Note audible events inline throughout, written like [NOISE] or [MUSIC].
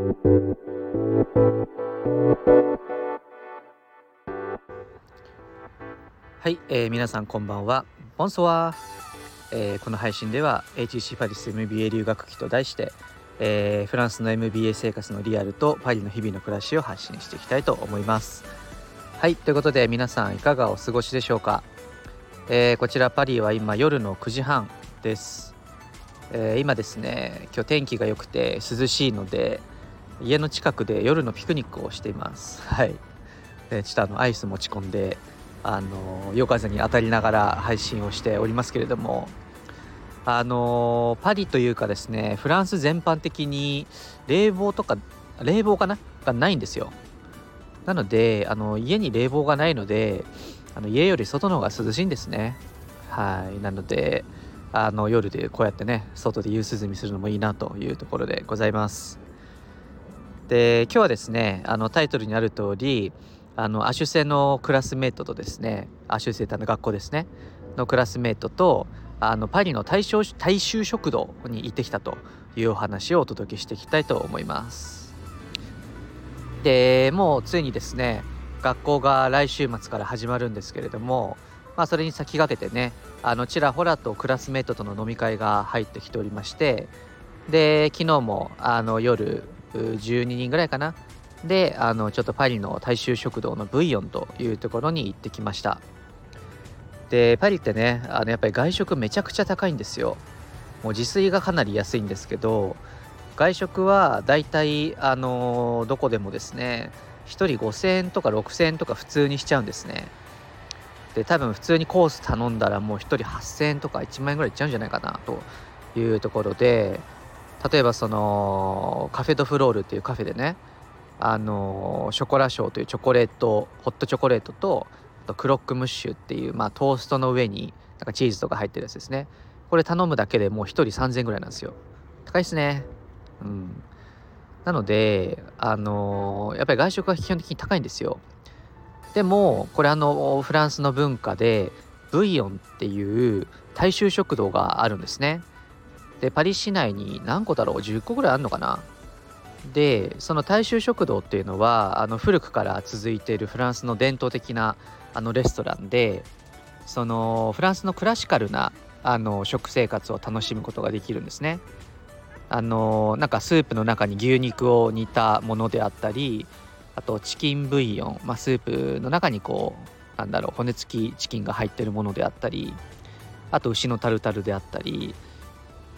はい、えー、皆さんこんばんは。ボンソワ、えー、この配信では HC パリス MBA 留学期と題して、えー、フランスの MBA 生活のリアルとパリの日々の暮らしを発信していきたいと思います。はい、ということで皆さんいかがお過ごしでしょうか。えー、こちらパリは今夜の9時半です。え、今ですね、今日天気が良くて涼しいので家の近くで夜のピクニックをしています。はい。でちょっとあのアイス持ち込んであの夜風に当たりながら配信をしておりますけれどもあのパリというかですねフランス全般的に冷房とか冷房かな？がないんですよ。なのであの家に冷房がないのであの家より外の方が涼しいんですね。はい。なのであの夜でこうやってね外で夕涼みするのもいいなというところでございます。で今日はですねあのタイトルにある通りあのアシュセのクラスメートとですねアシュセータの学校ですねのクラスメートとあのパリの大衆大衆食堂に行ってきたというお話をお届けしていきたいと思います。でもうついにですね学校が来週末から始まるんですけれどもまあそれに先駆けてねあのちらほらとクラスメートとの飲み会が入ってきておりましてで昨日もあの夜12人ぐらいかな。であのちょっとパリの大衆食堂のブイヨンというところに行ってきました。でパリってねあのやっぱり外食めちゃくちゃ高いんですよ。もう自炊がかなり安いんですけど外食はだいたいあのどこでもですね1人5000円とか6000円とか普通にしちゃうんですね。で多分普通にコース頼んだらもう1人8000円とか1万円ぐらいいっちゃうんじゃないかなというところで例えばそのカフェドフロールっていうカフェでねあのショコラショーというチョコレートホットチョコレートとあとクロックムッシュっていう、まあ、トーストの上になんかチーズとか入ってるやつですね。これ頼むだけでもう1人3000ぐらいなんですよ。高いですね。うん。なのであのやっぱり外食は基本的に高いんですよ。でもこれあのフランスの文化でブイヨンっていう大衆食堂があるんですね。でパリ市内に何個だろう？10個ぐらいあるのかな？でその大衆食堂っていうのはあの古くから続いているフランスの伝統的なあのレストランでそのフランスのクラシカルなあの食生活を楽しむことができるんですね。あのなんかスープの中に牛肉を煮たものであったりあとチキンブイヨン、まあ、スープの中にこうなんだろう骨付きチキンが入ってるものであったりあと牛のタルタルであったり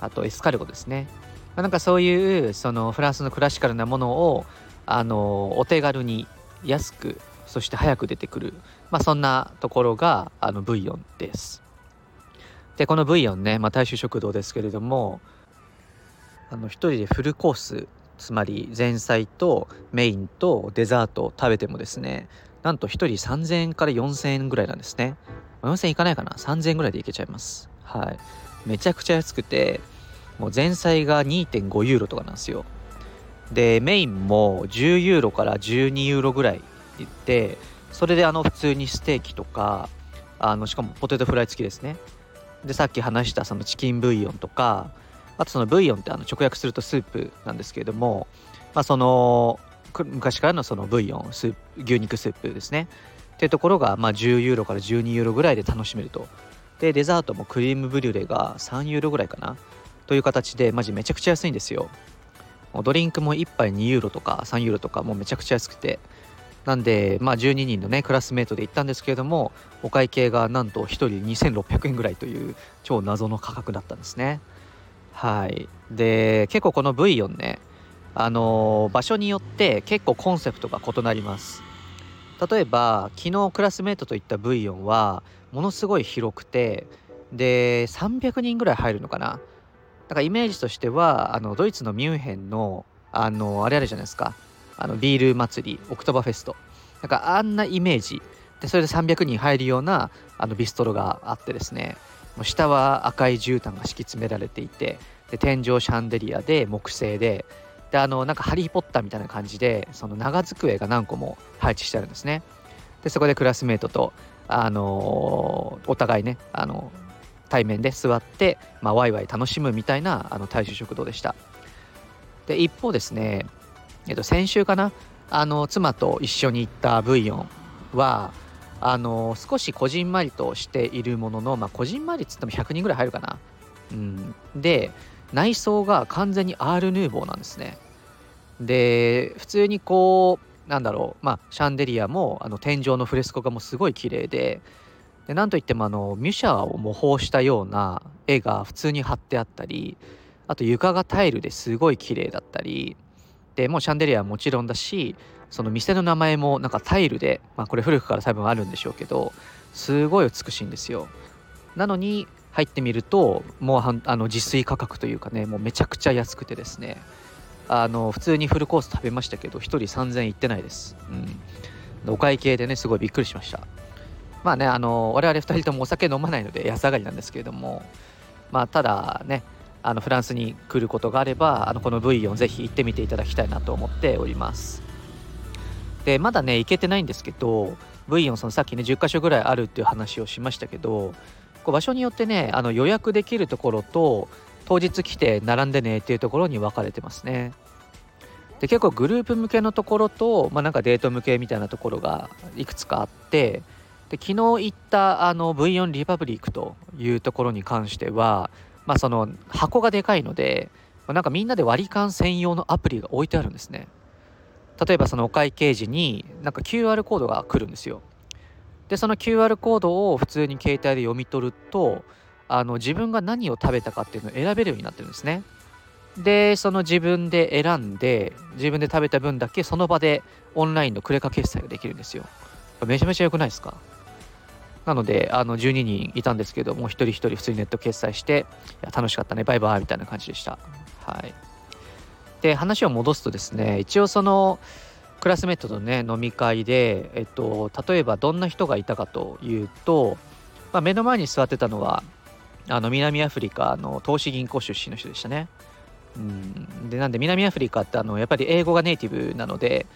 あとエスカルゴですね。なんかそういうそのフランスのクラシカルなものをあのお手軽に安くそして早く出てくる、まあ、そんなところがあのブイヨンです。でこのブイヨンね、まあ、大衆食堂ですけれどもあの1人でフルコースつまり前菜とメインとデザートを食べてもですねなんと1人3000円から4000円ぐらいなんですね。4000円いかないかな？3000円ぐらいでいけちゃいます。はい。めちゃくちゃ安くてもう前菜が2.5ユーロとかなんですよ。でメインも10ユーロから12ユーロぐらいでそれであの普通にステーキとかあのしかもポテトフライ付きですね。でさっき話したそのチキンブイヨンとかあとそのブイヨンってあの直訳するとスープなんですけれども、まあ、その昔からのそのブイヨンスープ牛肉スープですね。っていうところがまあ10ユーロから12ユーロぐらいで楽しめると。でデザートもクリームブリュレが3ユーロぐらいかな。という形でマジめちゃくちゃ安いんですよ。ドリンクも1杯2ユーロとか3ユーロとかもうめちゃくちゃ安くて。なんでまあ12人のねクラスメートで行ったんですけれどもお会計がなんと1人2600円ぐらいという超謎の価格だったんですね。はい。で結構このブイヨンねあのー、場所によって結構コンセプトが異なります。例えば昨日クラスメートと行ったブイヨンはものすごい広くてで300人ぐらい入るのかな。だからイメージとしてはあのドイツのミュンヘンのあのあれあるじゃないですか。あのビール祭りオクトバフェスト。なんかあんなイメージ。でそれで300人入るようなあのビストロがあってですね。もう下は赤い絨毯が敷き詰められていてで天井シャンデリアで木製でであのなんかハリー・ポッターみたいな感じでその長机が何個も配置してあるんですね。でそこでクラスメートとあの、お互いねあの対面で座って、まあ、ワイワイ楽しむみたいなあの大衆食堂でした。で一方ですねえっと、先週かなあの妻と一緒に行ったブイヨンはあの少しこじんまりとしているものの、まあ、こじんまりっつっても100人ぐらい入るかな、うん、で内装が完全にアール・ヌーボーなんですね。で普通にこうなんだろうまあシャンデリアもあの天井のフレスコがもすごい綺麗ででなんといってもあのミュシャを模倣したような絵が普通に貼ってあったりあと床がタイルですごい綺麗だったりでもうシャンデリアはもちろんだしその店の名前もなんかタイルで、まあ、これ古くから多分あるんでしょうけどすごい美しいんですよ。なのに入ってみるともうあの自炊価格というかねもうめちゃくちゃ安くてですね。あの普通にフルコース食べましたけど1人3000円いってないです、うん、お会計でねすごいびっくりしました。まあねあの我々2人ともお酒飲まないので安上がりなんですけれども。まあただねあのフランスに来ることがあればあのこの V をぜひ行ってみていただきたいなと思っております。でまだね行けてないんですけど V 4そのさっきね10か所ぐらいあるっていう話をしましたけどこう場所によってねあの予約できるところと当日来て並んでねっていうところに分かれてますね。で結構グループ向けのところと、まあ、なんかデート向けみたいなところがいくつかあってで昨日行ったあの V4 リパブリックというところに関してはまあ、その箱がでかいので、まあ、なんかみんなで割り勘専用のアプリが置いてあるんですね。例えばそのお会計時になんか QR コードが来るんですよ。でその QR コードを普通に携帯で読み取るとあの自分が何を食べたかっていうのを選べるようになってるんですねでその自分で選んで自分で食べた分だけその場でオンラインのクレカ決済ができるんですよめちゃめちゃ良くないですか？なので、あの12人いたんですけども、一人一人普通にネット決済して、いや楽しかったね、バイバイみたいな感じでした。はい。で、話を戻すとですね、一応その、クラスメートとね、飲み会で、えっと、例えばどんな人がいたかというと、まあ、目の前に座ってたのは、あの南アフリカの投資銀行出身の人でしたね。うん、でなんで南アフリカってあのやっぱり英語がネイティブなので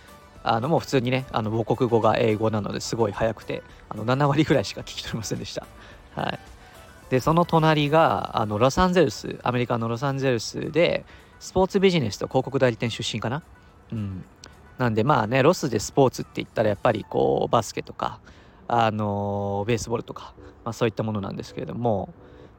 あのもう普通にねあの母国語が英語なのですごい早くてあの7割ぐらいしか聞き取れませんでした。はい、でその隣があのロサンゼルスアメリカのロサンゼルスでスポーツビジネスと広告代理店出身かな。うん、なんでまあねロスでスポーツって言ったらやっぱりこうバスケとかあのベースボールとか、まあ、そういったものなんですけれども。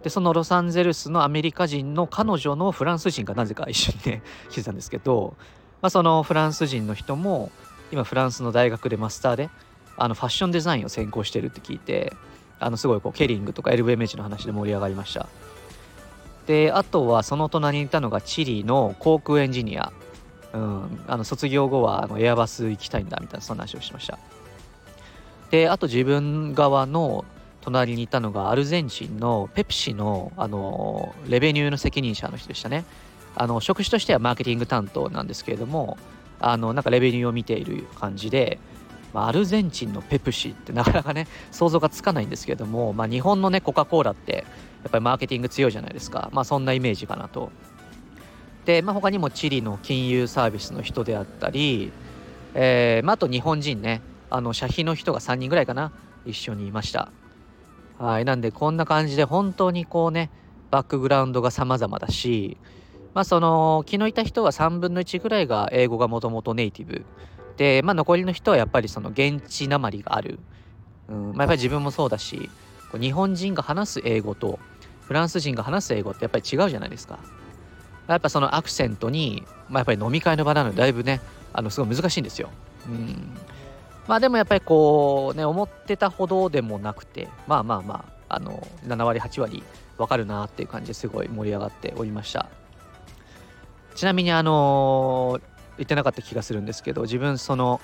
でそのロサンゼルスのアメリカ人の彼女のフランス人がなぜか一緒にね [LAUGHS] 来てたんですけど、まあ、そのフランス人の人も今フランスの大学でマスターであのファッションデザインを専攻してるって聞いてあのすごいこうケリングとか LVMH の話で盛り上がりました。であとはその隣にいたのがチリの航空エンジニア、うん、あの卒業後はあのエアバス行きたいんだみたいなそんな話をしました。であと自分側の隣にいたのがアルゼンチンのペプシのあのレベニューの責任者の人でしたね。あの職種としてはマーケティング担当なんですけれどもあのなんかレベニューを見ている感じで、アルゼンチンのペプシってなかなかね想像がつかないんですけれども、まあ、日本のねコカ・コーラってやっぱりマーケティング強いじゃないですか。まあそんなイメージかなと。で、まあ、他にもチリの金融サービスの人であったり、えーまあ、あと日本人ね。あの社費の人が3人ぐらいかな。一緒にいました。はい。なんでこんな感じで本当にこうねバックグラウンドが様々だしまあその昨日いた人は3分の1ぐらいが英語がもともとネイティブ。で、まあ、残りの人はやっぱりその現地なまりがある、うん。まあ、やっぱり自分もそうだし日本人が話す英語とフランス人が話す英語ってやっぱり違うじゃないですか。やっぱそのアクセントに、まあ、やっぱり飲み会の場なのでだいぶねあのすごい難しいんですよ、うん、まあでもやっぱりこうね思ってたほどでもなくてまあまあまああの7割8割分かるなっていう感じですごい盛り上がっておりました。ちなみにあの言ってなかった気がするんですけど自分その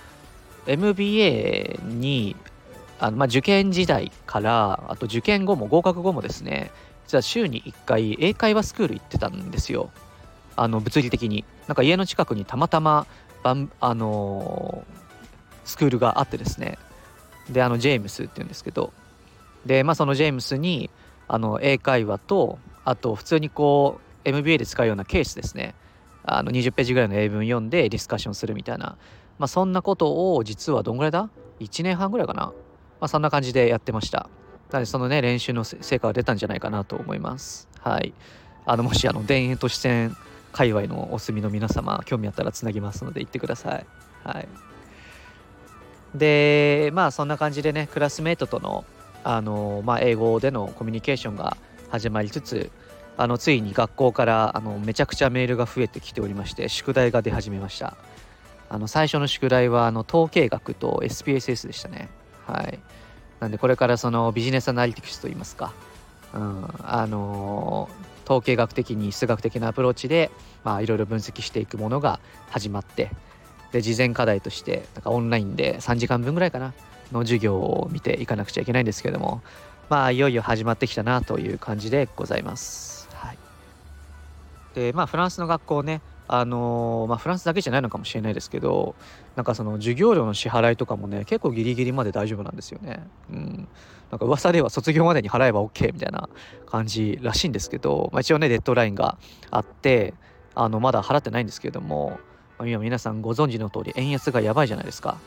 MBA にあの、まあ、受験時代からあと受験後も合格後もですね実は週に1回英会話スクール行ってたんですよ。あの物理的に。なんか家の近くにたまたまあのスクールがあってですね。であのジェームスって言うんですけど。でまあそのジェームスにあの英会話とあと普通にこう MBA で使うようなケースですね。あの20ページぐらいの英文読んでディスカッションするみたいな、まあ、そんなことを実はどんぐらいだ ?1 年半ぐらいかな、まあ、そんな感じでやってました。なのでそのね練習の成果が出たんじゃないかなと思います。はい。あのもしあの田園都市線界隈のお住みの皆様興味あったらつなぎますので行ってください。はい。でまあそんな感じでねクラスメートとのあの、まあ、英語でのコミュニケーションが始まりつつあのついに学校からあのめちゃくちゃメールが増えてきておりまして宿題が出始めました。あの最初の宿題はあの統計学と SPSS でしたね。はい。なんでこれからそのビジネスアナリティクスといいますか、うん、あの統計学的に数学的なアプローチでいろいろ分析していくものが始まってで事前課題としてなんかオンラインで3時間分ぐらいかなの授業を見ていかなくちゃいけないんですけどもまあいよいよ始まってきたなという感じでございます。はい、でまあフランスの学校ねあのー、まあ、フランスだけじゃないのかもしれないですけどなんかその授業料の支払いとかもね結構ギリギリまで大丈夫なんですよね。うん、なんか噂では卒業までに払えば OK みたいな感じらしいんですけど、まあ、一応ねデッドラインがあってあのまだ払ってないんですけれども、まあ、今皆さんご存知の通り円安がやばいじゃないですか。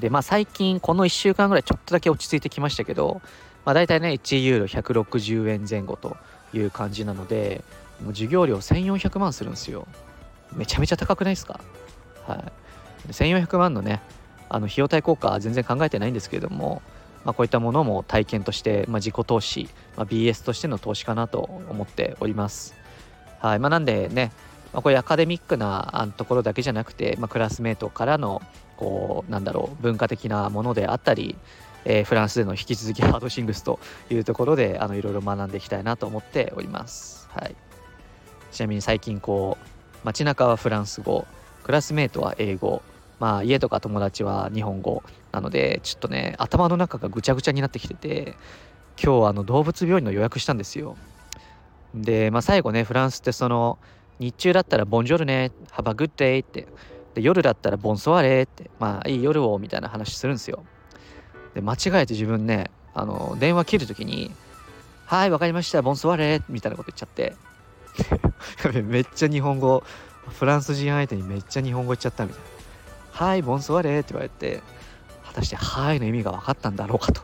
でまあ最近この1週間ぐらいちょっとだけ落ち着いてきましたけど、まあ、大体ね1ユーロ160円前後という感じなので授業料1400万するんですよ。めちゃめちゃ高くないですか？はい。1400万のね、あの費用対効果は全然考えてないんですけれども、まあ、こういったものも体験として、まあ、自己投資、まあ、BS としての投資かなと思っております。はい。まあ、なんでね、まあ、こういうアカデミックなところだけじゃなくて、まあ、クラスメートからのこうなんだろう文化的なものであったり、えー、フランスでの引き続き [LAUGHS] ハードシングスというところであのいろいろ学んでいきたいなと思っております。はい、ちなみに最近こう街中はフランス語クラスメートは英語まあ家とか友達は日本語なのでちょっとね頭の中がぐちゃぐちゃになってきてて今日あの動物病院の予約したんですよ。でまあ最後ねフランスってその日中だったら「ボンジョルね」「ハバグッデイ」ってで夜だったら「ボンソワレ」ってまあいい夜をみたいな話するんですよ。で間違えて自分ねあの電話切る時に「はいわかりましたボンソワレ」みたいなこと言っちゃって。めっちゃ日本語フランス人相手にめっちゃ日本語言っちゃったみたいな「はいボンソワレ」って言われて果たして「はい」の意味が分かったんだろうかと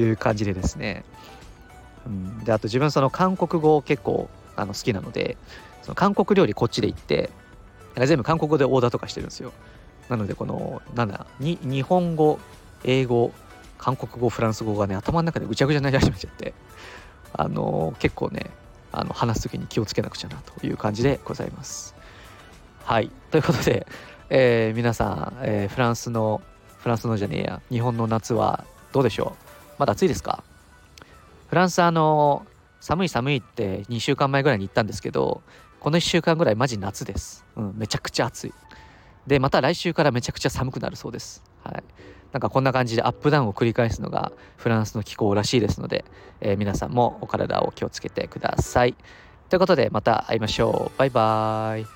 いう感じでですね、うん、であと自分その韓国語結構あの好きなのでその韓国料理こっちで行って全部韓国語でオーダーとかしてるんですよ。なのでこのなんだに日本語英語韓国語フランス語がね頭の中でぐちゃぐちゃになり始めちゃってあのー、結構ねあの話す時に気をつけなくちゃなという感じでございます。はい。ということで、えー、皆さん、えー、フランスのフランスのじゃねえや。日本の夏はどうでしょう？まだ暑いですか？フランスあの寒い寒いって2週間前ぐらいに行ったんですけどこの1週間ぐらいマジ夏です、うん、めちゃくちゃ暑い。でまた来週からめちゃくちゃ寒くなるそうです。はい。なんかこんな感じでアップダウンを繰り返すのがフランスの気候らしいですので、えー、皆さんもお体を気をつけてください。ということでまた会いましょう。バイバーイ。